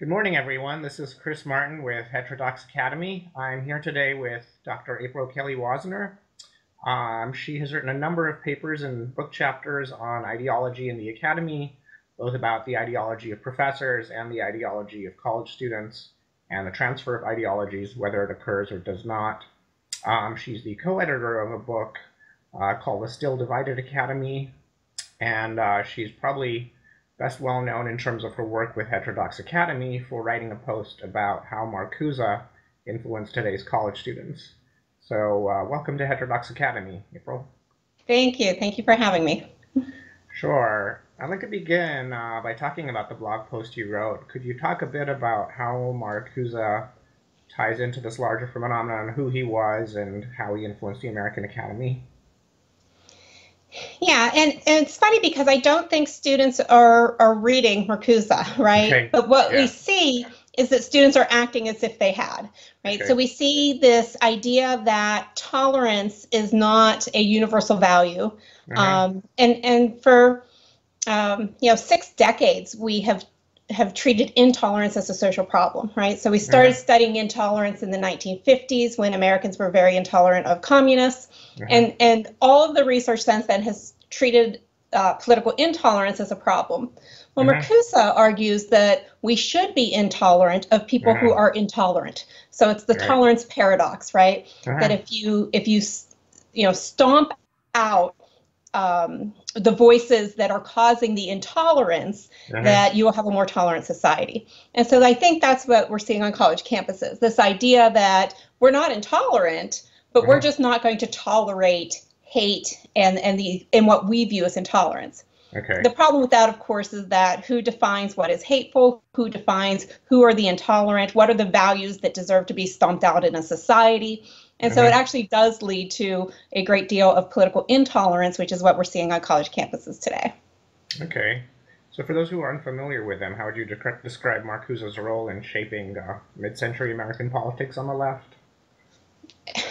Good morning, everyone. This is Chris Martin with Heterodox Academy. I'm here today with Dr. April Kelly Woessner. Um, she has written a number of papers and book chapters on ideology in the academy, both about the ideology of professors and the ideology of college students, and the transfer of ideologies, whether it occurs or does not. Um, she's the co-editor of a book uh, called The Still Divided Academy, and uh, she's probably best well known in terms of her work with Heterodox Academy for writing a post about how Marcuse influenced today's college students. So, uh, welcome to Heterodox Academy, April. Thank you. Thank you for having me. Sure. I'd like to begin uh, by talking about the blog post you wrote. Could you talk a bit about how Marcuse ties into this larger phenomenon, who he was, and how he influenced the American Academy? Yeah, and, and it's funny because I don't think students are, are reading Marcuse, right? Okay. But what yeah. we see is that students are acting as if they had, right? Okay. So we see this idea that tolerance is not a universal value. Mm-hmm. Um, and, and for, um, you know, six decades, we have have treated intolerance as a social problem, right? So we started mm-hmm. studying intolerance in the 1950s when Americans were very intolerant of communists, mm-hmm. and and all of the research since then has treated uh, political intolerance as a problem. Well, mm-hmm. Marcuse argues that we should be intolerant of people who are intolerant. So it's the tolerance paradox, right? That if you if you you know stomp out um, the voices that are causing the intolerance uh-huh. that you will have a more tolerant society. And so I think that's what we're seeing on college campuses this idea that we're not intolerant, but uh-huh. we're just not going to tolerate hate and, and, the, and what we view as intolerance. Okay. The problem with that, of course, is that who defines what is hateful, who defines who are the intolerant, what are the values that deserve to be stomped out in a society. And so it mm-hmm. actually does lead to a great deal of political intolerance, which is what we're seeing on college campuses today. Okay. So, for those who are unfamiliar with them, how would you de- describe Marcuse's role in shaping uh, mid century American politics on the left?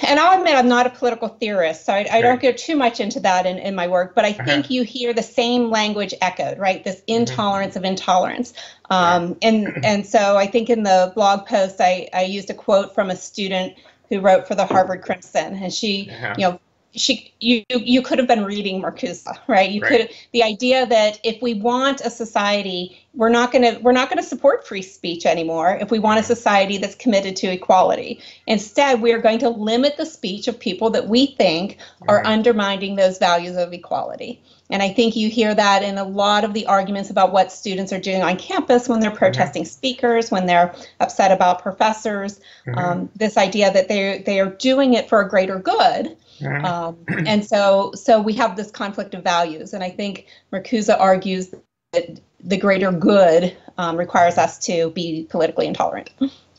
And I'll admit I'm not a political theorist, so I, I don't get too much into that in, in my work, but I uh-huh. think uh-huh. you hear the same language echoed, right? This mm-hmm. intolerance mm-hmm. of intolerance. Um, and, and so I think in the blog post, I, I used a quote from a student who wrote for the Harvard Crimson, and she, uh-huh. you know, she you you could have been reading Marcuse, right? You right. could the idea that if we want a society, we're not going to we're not going to support free speech anymore. If we want a society that's committed to equality, instead we are going to limit the speech of people that we think are undermining those values of equality. And I think you hear that in a lot of the arguments about what students are doing on campus when they're protesting mm-hmm. speakers, when they're upset about professors. Mm-hmm. Um, this idea that they they are doing it for a greater good. Mm-hmm. Um, and so so we have this conflict of values. And I think Marcuse argues that the greater good um, requires us to be politically intolerant.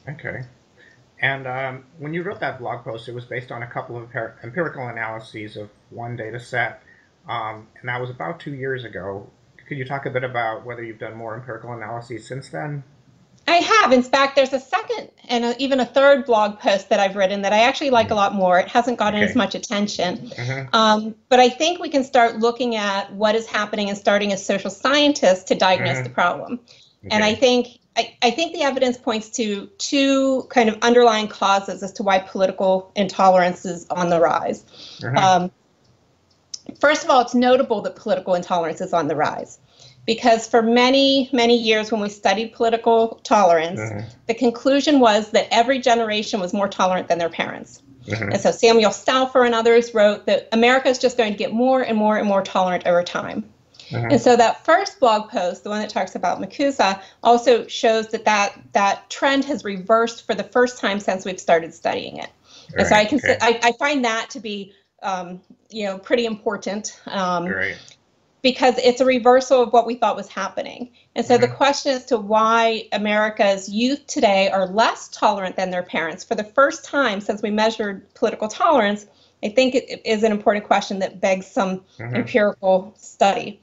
Okay. And um, when you wrote that blog post, it was based on a couple of empirical analyses of one data set um, and that was about two years ago. Could you talk a bit about whether you've done more empirical analyses since then? I have. In fact, there's a second and a, even a third blog post that I've written that I actually like a lot more. It hasn't gotten okay. as much attention. Mm-hmm. Um, but I think we can start looking at what is happening and starting as social scientists to diagnose mm-hmm. the problem. Okay. And I think I, I, think the evidence points to two kind of underlying causes as to why political intolerance is on the rise. Mm-hmm. Um, First of all, it's notable that political intolerance is on the rise because for many, many years when we studied political tolerance, mm-hmm. the conclusion was that every generation was more tolerant than their parents. Mm-hmm. And so Samuel Stouffer and others wrote that America is just going to get more and more and more tolerant over time. Mm-hmm. And so that first blog post, the one that talks about Marcuse, also shows that, that that trend has reversed for the first time since we've started studying it. Right. And so I can okay. I, I find that to be um, you know, pretty important. Um, Great. Because it's a reversal of what we thought was happening. And so mm-hmm. the question as to why America's youth today are less tolerant than their parents for the first time since we measured political tolerance, I think it is an important question that begs some mm-hmm. empirical study.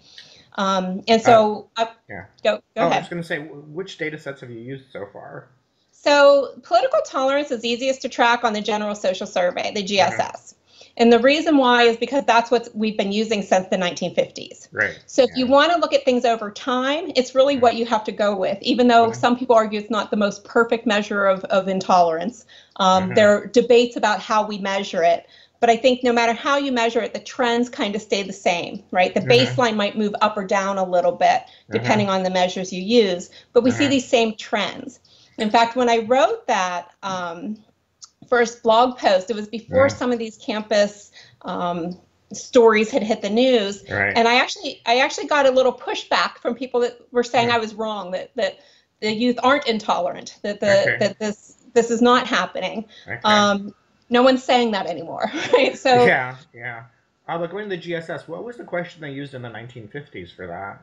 Um, and so, uh, uh, yeah. go, go oh, ahead. I was going to say, which data sets have you used so far? So, political tolerance is easiest to track on the General Social Survey, the GSS. Mm-hmm. And the reason why is because that's what we've been using since the 1950s. Right. So if yeah. you want to look at things over time, it's really mm-hmm. what you have to go with, even though mm-hmm. some people argue it's not the most perfect measure of, of intolerance. Um, mm-hmm. There are debates about how we measure it. But I think no matter how you measure it, the trends kind of stay the same, right? The mm-hmm. baseline might move up or down a little bit mm-hmm. depending on the measures you use, but we see mm-hmm. these same trends. In fact, when I wrote that um, first blog post, it was before some of these campus um, stories had hit the news, right. and I actually I actually got a little pushback from people that were saying I was wrong that that the youth aren't intolerant, that the okay. that this this is not happening. Okay. Um, no one's saying that anymore, right? So yeah, yeah. Uh, but going to the GSS, what was the question they used in the 1950s for that?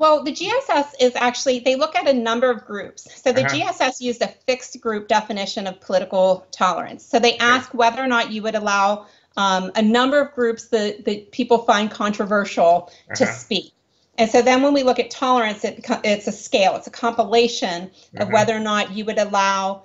Well, the GSS is actually, they look at a number of groups. So the uh-huh. GSS used a fixed group definition of political tolerance. So they ask whether or not you would allow um, a number of groups that, that people find controversial uh-huh. to speak. And so then when we look at tolerance, it, it's a scale, it's a compilation uh-huh. of whether or not you would allow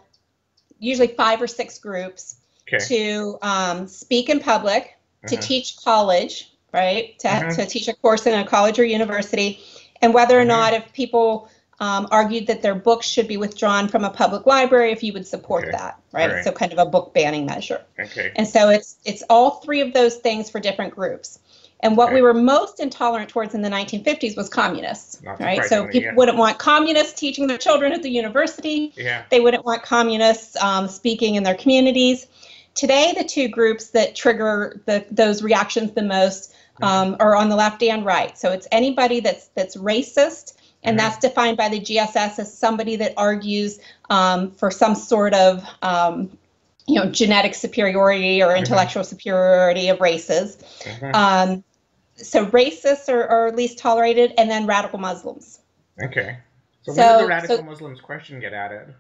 usually five or six groups okay. to um, speak in public, to uh-huh. teach college, right? To, uh-huh. to teach a course in a college or university, and whether or uh-huh. not if people um, argued that their books should be withdrawn from a public library, if you would support okay. that, right? right? So kind of a book banning measure. Okay. And so it's it's all three of those things for different groups. And what we were most intolerant towards in the 1950s was communists, Not right? So people yeah. wouldn't want communists teaching their children at the university. Yeah. They wouldn't want communists um, speaking in their communities. Today, the two groups that trigger the, those reactions the most um, mm-hmm. on the left and right. So it's anybody that's that's racist, and mm-hmm. that's defined by the GSS as somebody that argues um, for some sort of um, you know genetic superiority or mm-hmm. intellectual mm-hmm. superiority of races. Mm-hmm. Um, so racists are, are least tolerated, and then radical Muslims. Okay. So, so when did the radical so, Muslims question get added?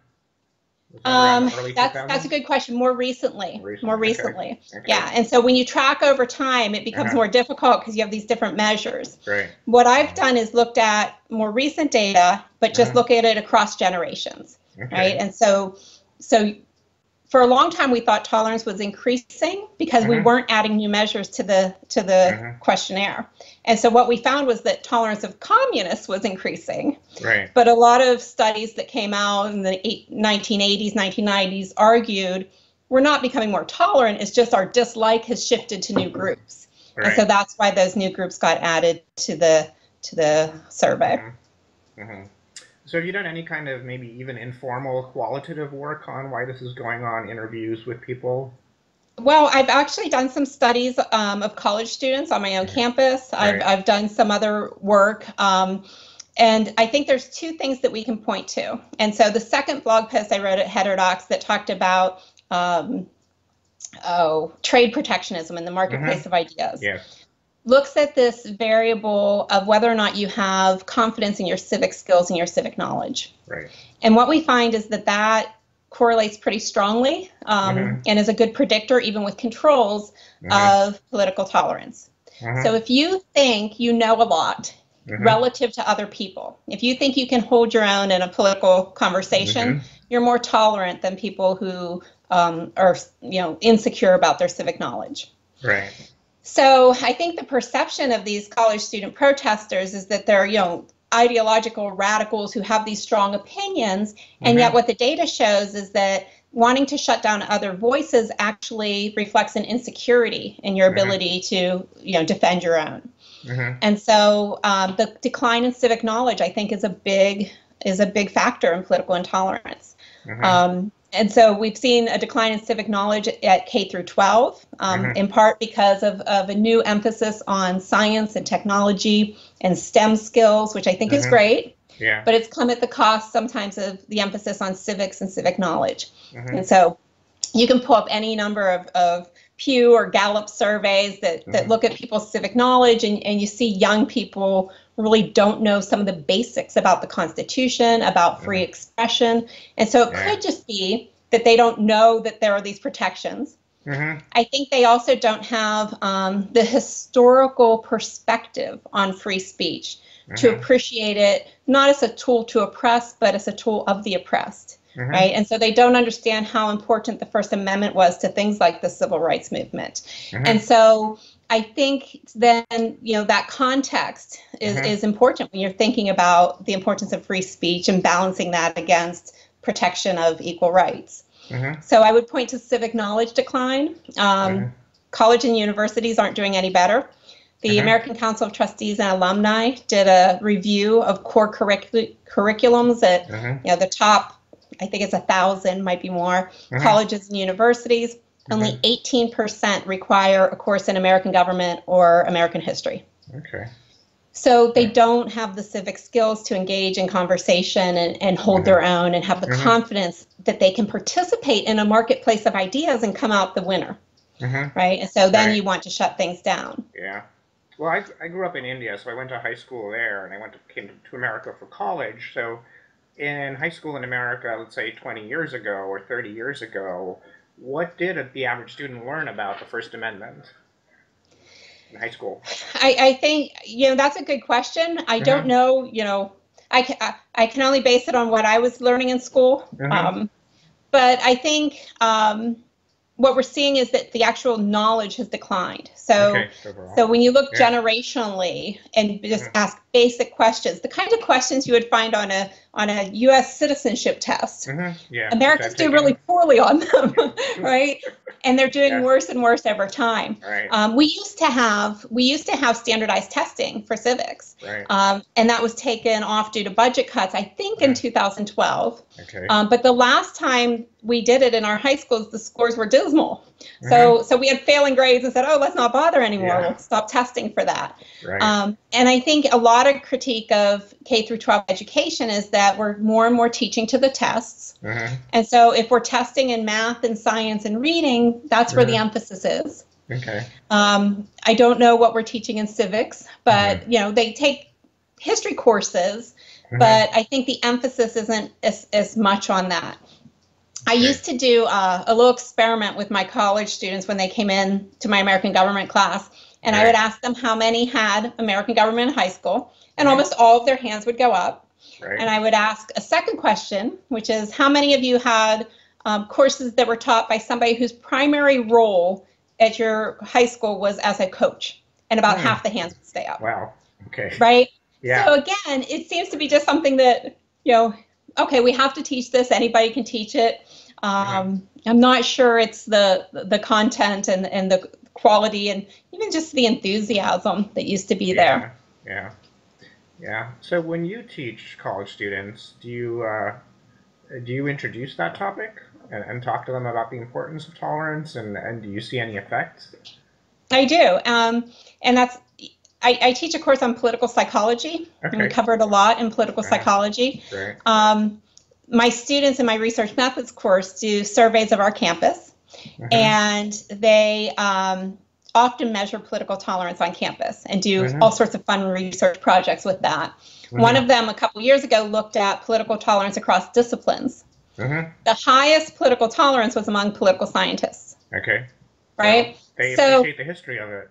Um, that's that's a good question. More recently, recently. more recently, okay. Okay. yeah. And so when you track over time, it becomes uh-huh. more difficult because you have these different measures. Right. What I've done is looked at more recent data, but just uh-huh. look at it across generations, okay. right? And so, so for a long time we thought tolerance was increasing because mm-hmm. we weren't adding new measures to the to the mm-hmm. questionnaire and so what we found was that tolerance of communists was increasing right but a lot of studies that came out in the 1980s 1990s argued we're not becoming more tolerant it's just our dislike has shifted to new groups right. and so that's why those new groups got added to the to the survey mm-hmm. Mm-hmm. So have you done any kind of maybe even informal qualitative work on why this is going on, interviews with people? Well, I've actually done some studies um, of college students on my own campus. Right. I've, I've done some other work. Um, and I think there's two things that we can point to. And so the second blog post I wrote at Heterodox that talked about um, oh, trade protectionism in the marketplace mm-hmm. of ideas. Yes looks at this variable of whether or not you have confidence in your civic skills and your civic knowledge. Right. And what we find is that that correlates pretty strongly um, mm-hmm. and is a good predictor, even with controls, mm-hmm. of political tolerance. Mm-hmm. So if you think you know a lot mm-hmm. relative to other people, if you think you can hold your own in a political conversation, mm-hmm. you're more tolerant than people who um, are, you know, insecure about their civic knowledge. Right. So I think the perception of these college student protesters is that they're, you know, ideological radicals who have these strong opinions. And mm-hmm. yet what the data shows is that wanting to shut down other voices actually reflects an insecurity in your mm-hmm. ability to, you know, defend your own. Mm-hmm. And so um, the decline in civic knowledge, I think, is a big is a big factor in political intolerance. Mm-hmm. Um, and so we've seen a decline in civic knowledge at K through 12, um, mm-hmm. in part because of, of a new emphasis on science and technology and STEM skills, which I think mm-hmm. is great. Yeah. But it's come at the cost sometimes of the emphasis on civics and civic knowledge. Mm-hmm. And so you can pull up any number of, of Pew or Gallup surveys that, that mm-hmm. look at people's civic knowledge, and, and you see young people really don't know some of the basics about the Constitution, about free mm-hmm. expression. And so it yeah. could just be that they don't know that there are these protections. Mm-hmm. I think they also don't have um, the historical perspective on free speech mm-hmm. to appreciate it not as a tool to oppress, but as a tool of the oppressed. Mm-hmm. Right. And so they don't understand how important the First Amendment was to things like the civil rights movement. Mm-hmm. And so I think then, you know, that context is, mm-hmm. is important when you're thinking about the importance of free speech and balancing that against protection of equal rights. Mm-hmm. So I would point to civic knowledge decline. Um, mm-hmm. College and universities aren't doing any better. The mm-hmm. American Council of Trustees and Alumni did a review of core curric- curriculums at mm-hmm. you know the top, I think it's a thousand, might be more, mm-hmm. colleges and universities. Only 18% mm-hmm. require a course in American government or American history. Okay. So they don't have the civic skills to engage in conversation and, and hold mm-hmm. their own and have the mm-hmm. confidence that they can participate in a marketplace of ideas and come out the winner. Mm-hmm. Right. And so then right. you want to shut things down. Yeah. Well, I, I grew up in India, so I went to high school there and I went to, came to America for college. So in high school in America, let's say 20 years ago or 30 years ago, what did the average student learn about the First Amendment? in high school? I, I think you know that's a good question. I mm-hmm. don't know. You know, I can I can only base it on what I was learning in school. Mm-hmm. Um, but I think um, what we're seeing is that the actual knowledge has declined. So, okay, so when you look yeah. generationally and just mm-hmm. ask basic questions, the kind of questions you would find on a on a U.S. citizenship test, mm-hmm. yeah, Americans do really poorly on them, right? and they're doing yeah. worse and worse over time. Right. Um, we used to have we used to have standardized testing for civics, right. um, and that was taken off due to budget cuts. I think in 2012. Okay. Um, but the last time we did it in our high schools, the scores were dismal. Mm-hmm. So so we had failing grades and said, oh, let's not bother anymore. Yeah. We'll stop testing for that. Right. Um, and I think a lot of critique of K through 12 education is that we're more and more teaching to the tests. Mm-hmm. And so if we're testing in math and science and reading, that's where the mm-hmm. emphasis is. Okay. Um, I don't know what we're teaching in civics, but mm-hmm. you know they take history courses, mm-hmm. but I think the emphasis isn't as, as much on that. I used to do uh, a little experiment with my college students when they came in to my American government class, and. I would ask them how many had American government in high school, and right. almost all of their hands would go up. Right. And I would ask a second question, which is how many of you had um, courses that were taught by somebody whose primary role at your high school was as a coach, and about mm. half the hands would stay up. Wow. Okay. Right. Yeah. So again, it seems to be just something that you know okay, we have to teach this. Anybody can teach it. Um, I'm not sure it's the the content and and the quality and even just the enthusiasm that used to be yeah, there. Yeah, yeah. So when you teach college students, do you uh, do you introduce that topic and, and talk to them about the importance of tolerance and and do you see any effects? I do, um, and that's I, I, teach a course on political psychology. Okay. we covered a lot in political psychology. Great. Um, my students in my research methods course do surveys of our campus, uh-huh. and they um, often measure political tolerance on campus and do uh-huh. all sorts of fun research projects with that. Uh-huh. One of them a couple years ago looked at political tolerance across disciplines. The highest political tolerance was among political scientists. Okay. Right? Well, they so, appreciate the history of it.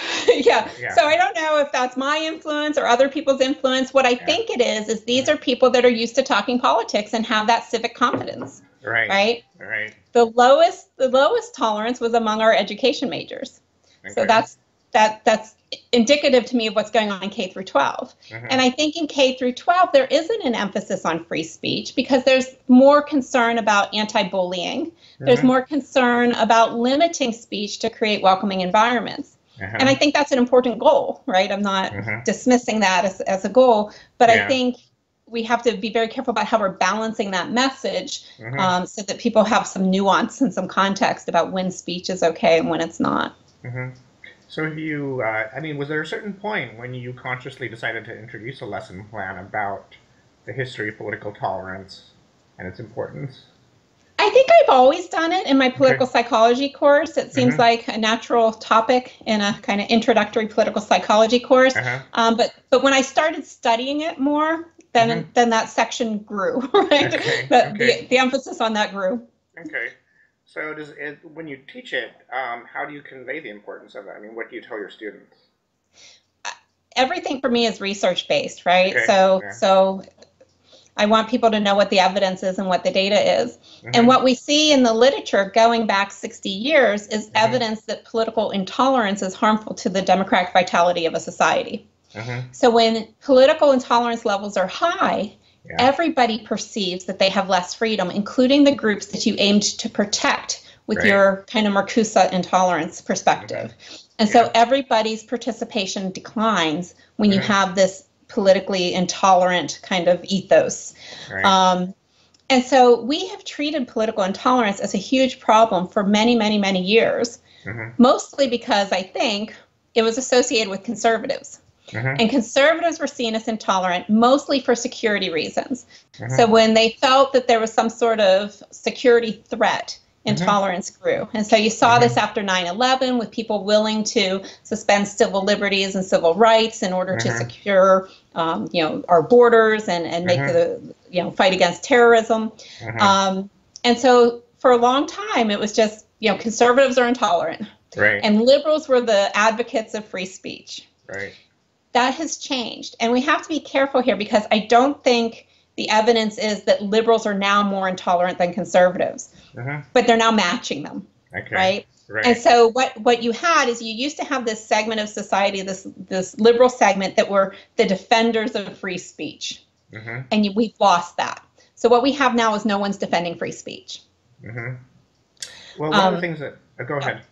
yeah. yeah. So I don't know if that's my influence or other people's influence. What I yeah. think it is is these are people that are used to talking politics and have that civic confidence. Right. Right. Right. The lowest the lowest tolerance was among our education majors. Okay. So that's that that's indicative to me of what's going on in K through 12. Mm-hmm. And I think in K through 12 there isn't an emphasis on free speech because there's more concern about anti-bullying. Mm-hmm. There's more concern about limiting speech to create welcoming environments. Uh-huh. And I think that's an important goal, right? I'm not uh-huh. dismissing that as, as a goal, but yeah. I think we have to be very careful about how we're balancing that message uh-huh. um, so that people have some nuance and some context about when speech is okay and when it's not. Uh-huh. So, have you, uh, I mean, was there a certain point when you consciously decided to introduce a lesson plan about the history of political tolerance and its importance? I think I've always done it in my political okay. psychology course. It seems mm-hmm. like a natural topic in a kind of introductory political psychology course. Uh-huh. Um, but but when I started studying it more, then mm-hmm. then that section grew. Right, okay. the, okay. the, the emphasis on that grew. Okay. So does it, when you teach it, um, how do you convey the importance of it? I mean, what do you tell your students? Everything for me is research based, right? Okay. So yeah. so I want people to know what the evidence is and what the data is. Mm-hmm. And what we see in the literature going back 60 years is mm-hmm. evidence that political intolerance is harmful to the democratic vitality of a society. Mm-hmm. So when political intolerance levels are high, yeah. everybody perceives that they have less freedom, including the groups that you aimed to protect with right. your kind of Marcuse intolerance perspective. And yeah. so everybody's participation declines when you have this politically intolerant kind of ethos. Right. Um, and so we have treated political intolerance as a huge problem for many, many, many years, mm-hmm. mostly because I think it was associated with conservatives. Mm-hmm. And conservatives were seen as intolerant mostly for security reasons. Mm-hmm. So when they felt that there was some sort of security threat. Intolerance mm-hmm. grew. And so you saw mm-hmm. this after 9 11 with people willing to suspend civil liberties and civil rights in order mm-hmm. to secure um, you know, our borders and, and make mm-hmm. the you know, fight against terrorism. Mm-hmm. Um, and so for a long time, it was just, you know, conservatives are intolerant. Right. And liberals were the advocates of free speech. Right. That has changed. And we have to be careful here because I don't think the evidence is that liberals are now more intolerant than conservatives, uh-huh. but they're now matching them. Okay. Right? right? And so what what you had is you used to have this segment of society, this this liberal segment that were the defenders of free speech, uh-huh. and you, we've lost that. So what we have now is no one's defending free speech. Uh-huh. Well, one um, of the um, things that uh, go ahead.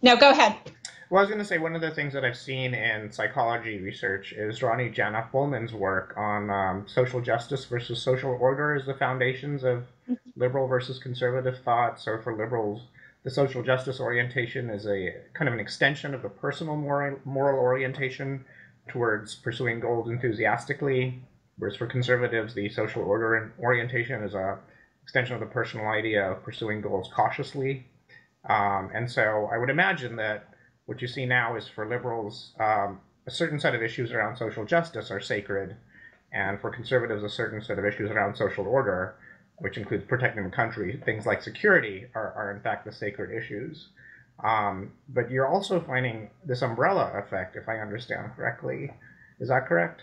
No, go ahead. Well, I was going to say one of the things that I've seen in psychology research is Ronnie Janoff Bulman's work on um, social justice versus social order as the foundations of mm-hmm. liberal versus conservative thought. So for liberals, the social justice orientation is a kind of an extension of the personal moral, moral orientation towards pursuing goals enthusiastically, whereas for conservatives, the social order orientation is a extension of the personal idea of pursuing goals cautiously. Um, and so I would imagine that what you see now is for liberals, um, a certain set of issues around social justice are sacred, and for conservatives, a certain set of issues around social order, which includes protecting the country, things like security, are, are in fact the sacred issues. Um, but you're also finding this umbrella effect, if I understand correctly. Is that correct?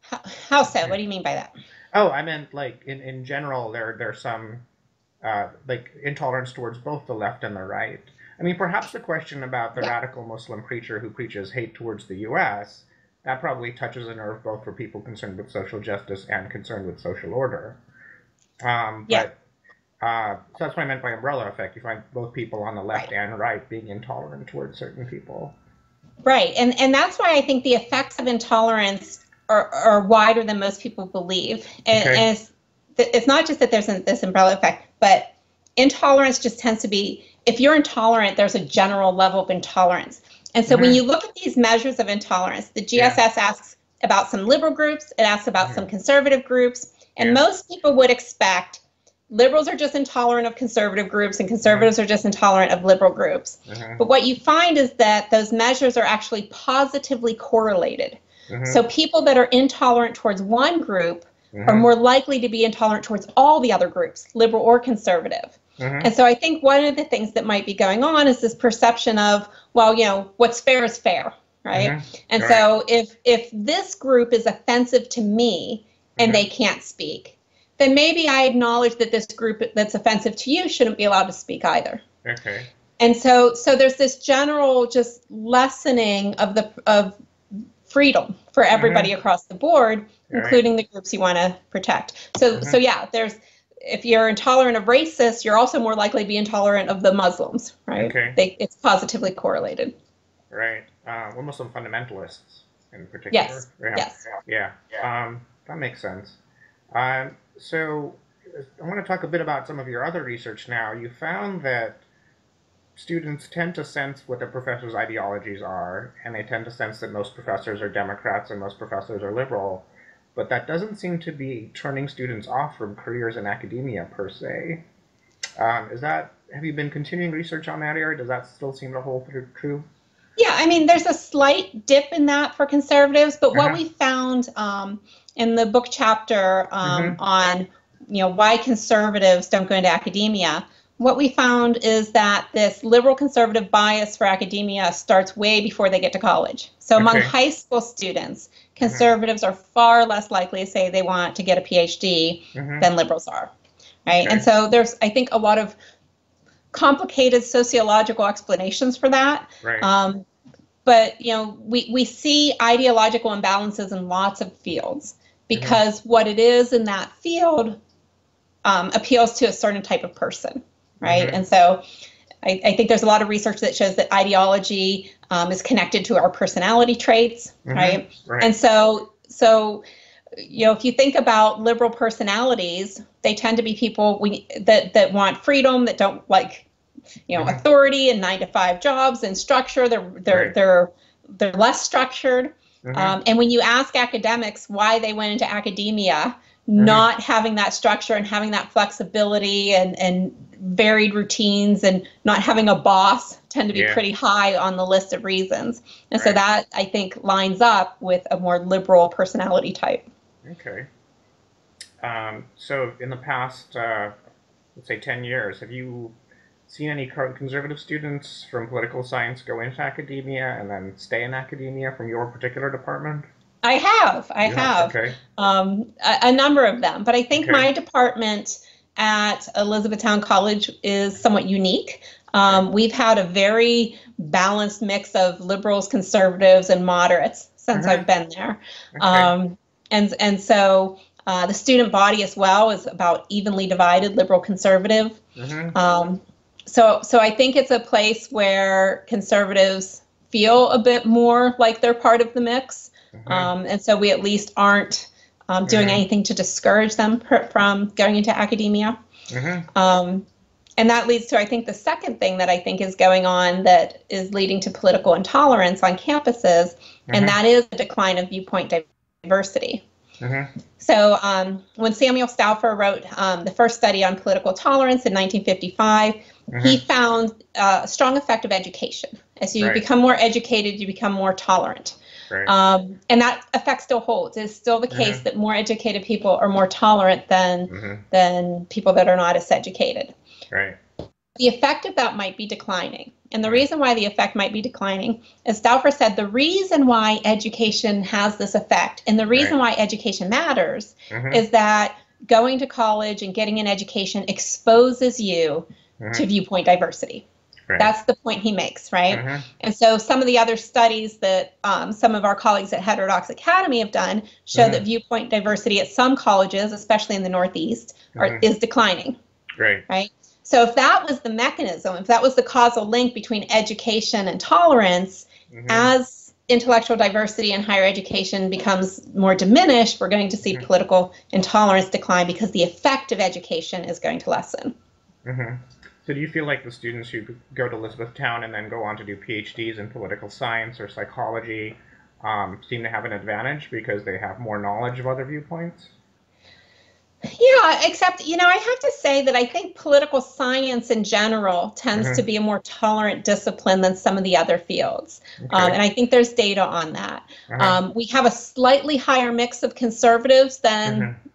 How, how so? What do you mean by that? Oh, I meant like in, in general, there there's some uh, like intolerance towards both the left and the right. I mean, perhaps the question about the yeah. radical Muslim preacher who preaches hate towards the U.S. that probably touches a nerve both for people concerned with social justice and concerned with social order. Um, yeah. But uh, so that's what I meant by umbrella effect. You find both people on the left right. and right being intolerant towards certain people. Right, and and that's why I think the effects of intolerance are, are wider than most people believe. And, okay. and it's, it's not just that there's this umbrella effect, but intolerance just tends to be if you're intolerant, there's a general level of intolerance. And so mm-hmm. when you look at these measures of intolerance, the GSS yeah. asks about some liberal groups, it asks about mm-hmm. some conservative groups, and yeah. most people would expect liberals are just intolerant of conservative groups and conservatives mm-hmm. are just intolerant of liberal groups. Mm-hmm. But what you find is that those measures are actually positively correlated. Mm-hmm. So people that are intolerant towards one group are mm-hmm. more likely to be intolerant towards all the other groups, liberal or conservative. Mm-hmm. And so I think one of the things that might be going on is this perception of, well, you know, what's fair is fair, right? Mm-hmm. And so if if this group is offensive to me and mm-hmm. they can't speak, then maybe I acknowledge that this group that's offensive to you shouldn't be allowed to speak either. Okay. And so so there's this general just lessening of the of freedom for everybody mm-hmm. across the board, including right. the groups you want to protect. So so mm-hmm. yeah, there's if you're intolerant of racists, you're also more likely to be intolerant of the Muslims, right? Okay. They, it's positively correlated. Right. Uh, well, Muslim fundamentalists in particular. Yes. Yeah. Yes. Yeah. yeah. Um, that makes sense. Um, so I want to talk a bit about some of your other research now. You found that students tend to sense what the professor's ideologies are, and they tend to sense that most professors are Democrats and most professors are liberal but that doesn't seem to be turning students off from careers in academia per se. Um, is that have you been continuing research on that area? Does that still seem to hold true? Yeah, I mean, there's a slight dip in that for conservatives, but uh-huh. what we found um, in the book chapter um, mm-hmm. on you know why conservatives don't go into academia, what we found is that this liberal conservative bias for academia starts way before they get to college. So among high school students, mm-hmm. conservatives mm-hmm. are far less likely to say they want to get a PhD mm-hmm. than liberals are. Right. Okay. And so there's, I think, a lot of complicated sociological explanations for that. Right. Um, but you know, we, we see ideological imbalances in lots of fields because mm-hmm. what it is in that field um, appeals to a certain type of person, right? Mm-hmm. And so I, I, think there's a lot of research that shows that ideology um, is connected to our personality traits, mm-hmm. right? right? And so, so you know, if you think about liberal personalities, they tend to be people we that that want freedom, that don't like, you know, mm-hmm. authority and nine to five jobs and structure. They're they're right. they're they're less structured. Mm-hmm. Um, and when you ask academics why they went into academia, mm-hmm. not having that structure and having that flexibility and, and varied routines and not having a boss tend to be yeah. pretty high on the list of reasons. And right. so that I think lines up with a more liberal personality type. Okay. Um, so in the past, uh, let's say 10 years, have you seen any conservative students from political science go into academia and then stay in academia from your particular department? I have. I yeah, have. Okay. Um, a, a, number of them. But I think okay. my department at Elizabethtown College is somewhat unique. Um, we've had a very balanced mix of liberals, conservatives, and moderates since. I've been there. Okay. Um, and, and so uh, the student body as well is about evenly divided, liberal, conservative. Mm-hmm. Um, so, so I think it's a place where conservatives feel a bit more like they're part of the mix. Mm-hmm. Um, and so we at least aren't um, doing mm-hmm. anything to discourage them per, from going into academia. Mm-hmm. Um, and that leads to, I think, the second thing that I think is going on that is leading to political intolerance on campuses, and mm-hmm. that is the decline of viewpoint diversity. Mm-hmm. So, um, when Samuel Stouffer wrote um, the first study on political tolerance in 1955, mm-hmm. he found uh, a strong effect of education. As you right. become more educated, you become more tolerant. Right. Um, and that effect still holds. It's still the case mm-hmm. that more educated people are more tolerant than mm-hmm. than people that are not as educated. Right. The effect of that might be declining. And the reason why the effect might be declining, as Stouffer said, the reason why education has this effect and the reason right. why education matters mm-hmm. is that going to college and getting an education exposes you to mm-hmm. viewpoint diversity. Right. That's the point he makes, right? Mm-hmm. And so some of the other studies that um, some of our colleagues at Heterodox Academy have done show mm-hmm. that viewpoint diversity at some colleges, especially in the Northeast, are, mm-hmm. is declining. Right. Right. So if that was the mechanism, if that was the causal link between education and tolerance, mm-hmm. as intellectual diversity in higher education becomes more diminished, we're going to see mm-hmm. political intolerance decline because the effect of education is going to lessen. So do you feel like the students who go to Elizabethtown and then go on to do PhDs in political science or psychology um, seem to have an advantage because they have more knowledge of other viewpoints? Yeah, except, you know, I have to say that I think political science in general tends mm-hmm. to be a more tolerant discipline than some of the other fields. Okay. Um, and I think there's data on that. Uh-huh. Um, we have a slightly higher mix of conservatives than mm-hmm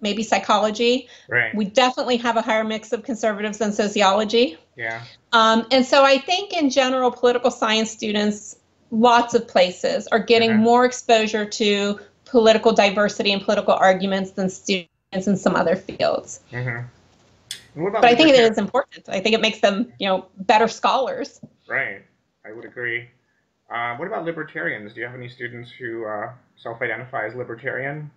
maybe psychology. Right. We definitely have a higher mix of conservatives than sociology. Yeah. Um, and so I think in general, political science students, lots of places, are getting uh-huh. more exposure to political diversity and political arguments than students in some other fields. Mm-hmm. But I think it is important. I think it makes them, you know, better scholars. Right. I would agree. Uh, what about libertarians? Do you have any students who uh, self-identify as libertarian?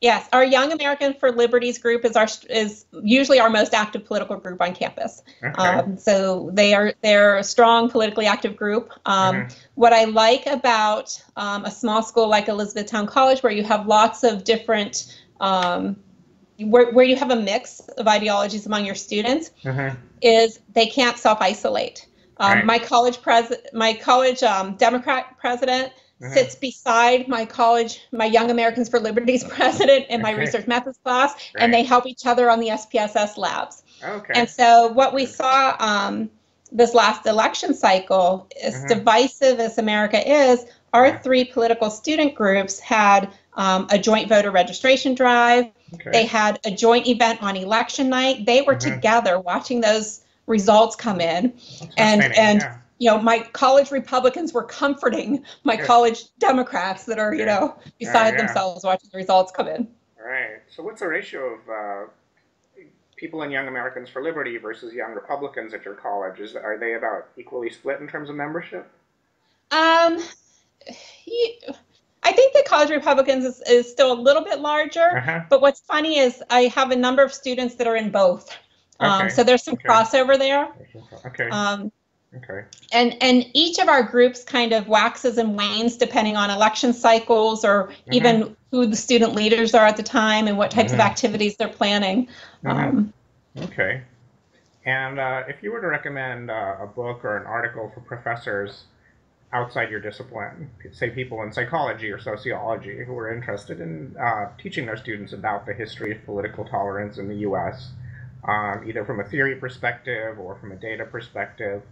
Yes, our Young American for Liberties group is our is usually our most active political group on campus. Okay. Um, so they are they're a strong politically active group. Um, mm-hmm. What I like about um, a small school like Elizabethtown College, where you have lots of different um, where, where you have a mix of ideologies among your students, mm-hmm. is they can't self isolate. Um, right. My college pres my college um, Democrat president mm-hmm. sits beside my college, my Young Americans for Liberties president in my okay. research methods class, right. and they help each other on the SPSS labs. Okay. And so what we saw um, this last election cycle, as mm-hmm. divisive as America is, our three political student groups had um, a joint voter registration drive. Okay. They had a joint event on election night. They were mm-hmm. together watching those results come in, and and yeah. You know my college Republicans were comforting my college Democrats that are you know beside yeah. themselves watching the results come in. Right. So what's the ratio of uh, people in Young Americans for Liberty versus Young Republicans at your college? Is are they about equally split in terms of membership? Um, I think the college Republicans is, is still a little bit larger. Uh-huh. But what's funny is I have a number of students that are in both. Um, okay. so there's some okay. crossover there. Okay. Um, okay. And and each of our groups kind of waxes and wanes depending on election cycles or mm-hmm. even who the student leaders are at the time and what types mm-hmm. of activities they're planning. Mm-hmm. Um, okay. And uh, if you were to recommend uh, a book or an article for professors outside your discipline, say people in psychology or sociology who are interested in uh, teaching their students about the history of political tolerance in the U.S., um, either from a theory perspective or from a data perspective,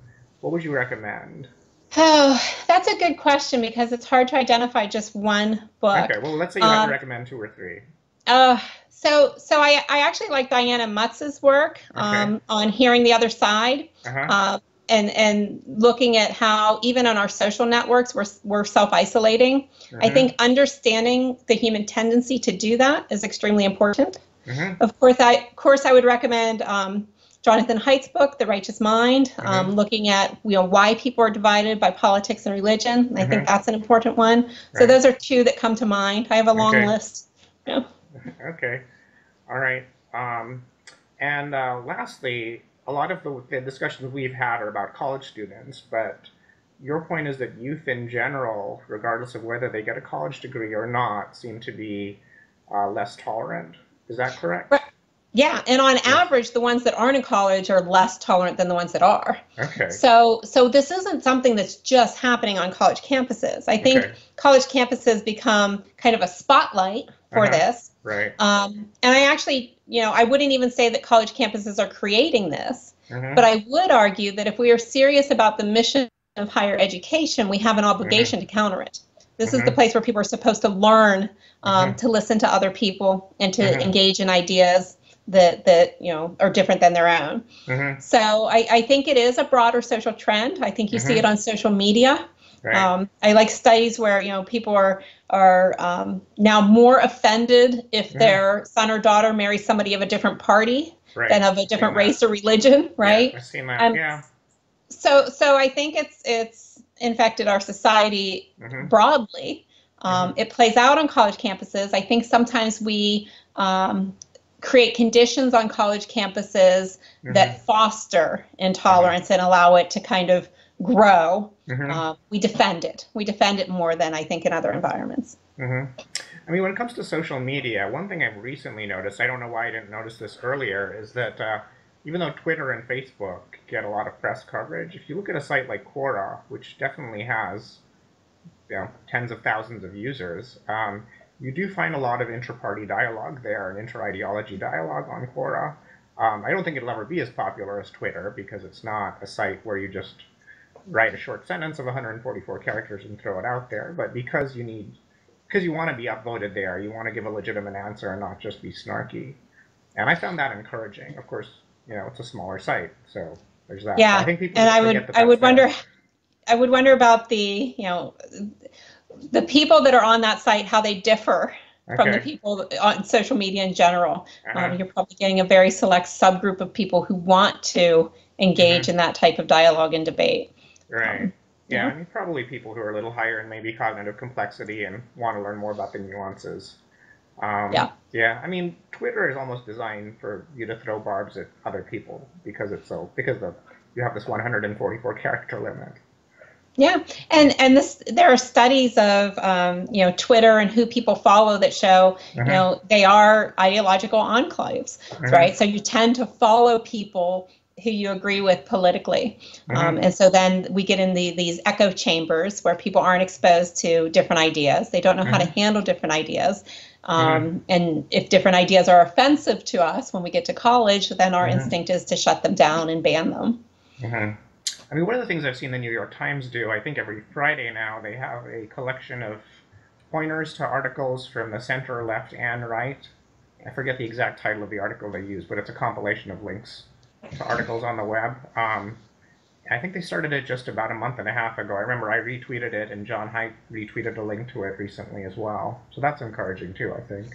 what would you recommend? Oh, that's a good question because it's hard to identify just one book. Okay, well, let's say you um, have to um, recommend two or three. Uh, so, so I, I actually like Diana Mutz's work um, okay. on hearing the other side. Uh-huh. Uh, and and looking at how even on our social networks we're, we're self-isolating mm-hmm. i think understanding the human tendency to do that is extremely important mm-hmm. of course i of course i would recommend um, jonathan haidt's book the righteous mind mm-hmm. um, looking at you know why people are divided by politics and religion i think mm-hmm. that's an important one right. so those are two that come to mind i have a long okay. list yeah. okay all right um, and uh, lastly a lot of the, the discussions we've had are about college students, but your point is that youth in general, regardless of whether they get a college degree or not, seem to be uh, less tolerant. Is that correct? Yeah, and on average, the ones that aren't in college are less tolerant than the ones that are. Okay. So, so this isn't something that's just happening on college campuses. I think okay. college campuses become kind of a spotlight for uh-huh. this. Right. Um, and I actually, you know, I wouldn't even say that college campuses are creating this, mm-hmm. but I would argue that if we are serious about the mission of higher education, we have an obligation mm-hmm. to counter it. This is the mm-hmm. place where people are supposed to learn um, to listen to other people and to engage in ideas that that you know are different than their own. So I, I think it is a broader social trend. I think you see it on social media. Right. Um, I like studies where you know people are are um, now more offended if yeah. their son or daughter marries somebody of a different party right. than of a different race or religion, right? Yeah, I've seen that. Um, yeah. So so I think it's it's infected our society mm-hmm. broadly. Um, mm-hmm. It plays out on college campuses. I think sometimes we um, create conditions on college campuses mm-hmm. that foster intolerance and allow it to kind of grow, mm-hmm. uh, we defend it. We defend it more than I think in other environments. Mm-hmm. I mean, when it comes to social media, one thing I've recently noticed, I don't know why I didn't notice this earlier, is that uh, even though Twitter and Facebook get a lot of press coverage, if you look at a site like Quora, which definitely has you know, tens of thousands of users, um, you do find a lot of inter-party dialogue there and inter-ideology dialogue on Quora. Um, I don't think it'll ever be as popular as Twitter because it's not a site where you just write a short sentence of 144 characters and throw it out there. But because you need, because you want to be upvoted there, you want to give a legitimate answer and not just be snarky. And I found that encouraging. Of course, you know, it's a smaller site, so there's that. Yeah, I think people and I would, I would wonder, I would wonder about the, you know, the people that are on that site, how they differ okay. from the people on social media in general. Uh-huh. Um, you're probably getting a very select subgroup of people who want to engage mm-hmm. in that type of dialogue and debate. Right. Um, yeah, I mean, probably people who are a little higher in maybe cognitive complexity and want to learn more about the nuances. Um, yeah. Yeah. I mean, Twitter is almost designed for you to throw barbs at other people because it's so because the you have this 144 character limit. Yeah, and and this there are studies of um, you know Twitter and who people follow that show you uh-huh. know they are ideological enclaves, uh-huh. right? So you tend to follow people who you agree with politically. Mm-hmm. Um, and so then we get in the, these echo chambers where people aren't exposed to different ideas. They don't know how to mm-hmm. handle different ideas. Um, mm-hmm. And if different ideas are offensive to us when we get to college, then our mm-hmm. instinct is to shut them down and ban them. I mean, one of the things I've seen the New York Times do, I think every Friday now, they have a collection of pointers to articles from the center, left, and right I forget the exact title of the article they use, but it's a compilation of links to articles on the web. Um, I think they started it just about a month and a half ago. I remember I retweeted it, and Jon Haidt retweeted a link to it recently as well. So that's encouraging too, I think.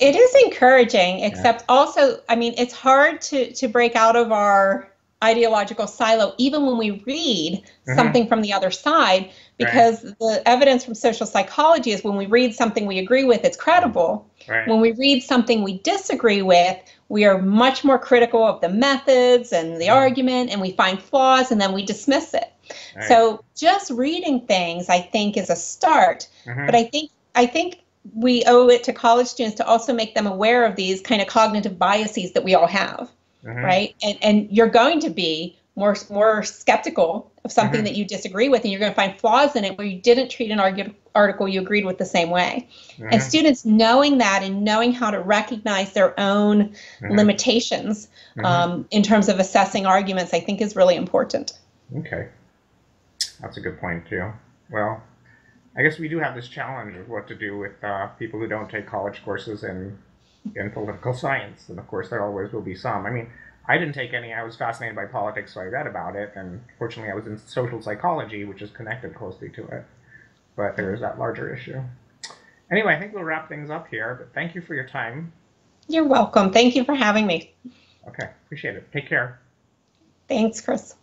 It is encouraging, except yeah. also, I mean, it's hard to to break out of our ideological silo even when we read mm-hmm. something from the other side because right. the evidence from social psychology is when we read something we agree with it's credible right. when we read something we disagree with we are much more critical of the methods and the mm-hmm. argument and we find flaws and then we dismiss it right. so just reading things i think is a start mm-hmm. but i think i think we owe it to college students to also make them aware of these kind of cognitive biases that we all have, mm-hmm. right? And and you're going to be more more skeptical of something mm-hmm. that you disagree with, and you're going to find flaws in it where you didn't treat an argu- article you agreed with the same way. Mm-hmm. And students knowing that and knowing how to recognize their own mm-hmm. limitations mm-hmm. um, in terms of assessing arguments, I think, is really important. Okay, that's a good point too. Well, I guess we do have this challenge of what to do with uh, people who don't take college courses in in political science, and of course there always will be some. I mean, I didn't take any. I was fascinated by politics, so I read about it, and fortunately, I was in social psychology, which is connected closely to it. But there is that larger issue. Anyway, I think we'll wrap things up here. But thank you for your time. You're welcome. Thank you for having me. Okay, appreciate it. Take care. Thanks, Chris.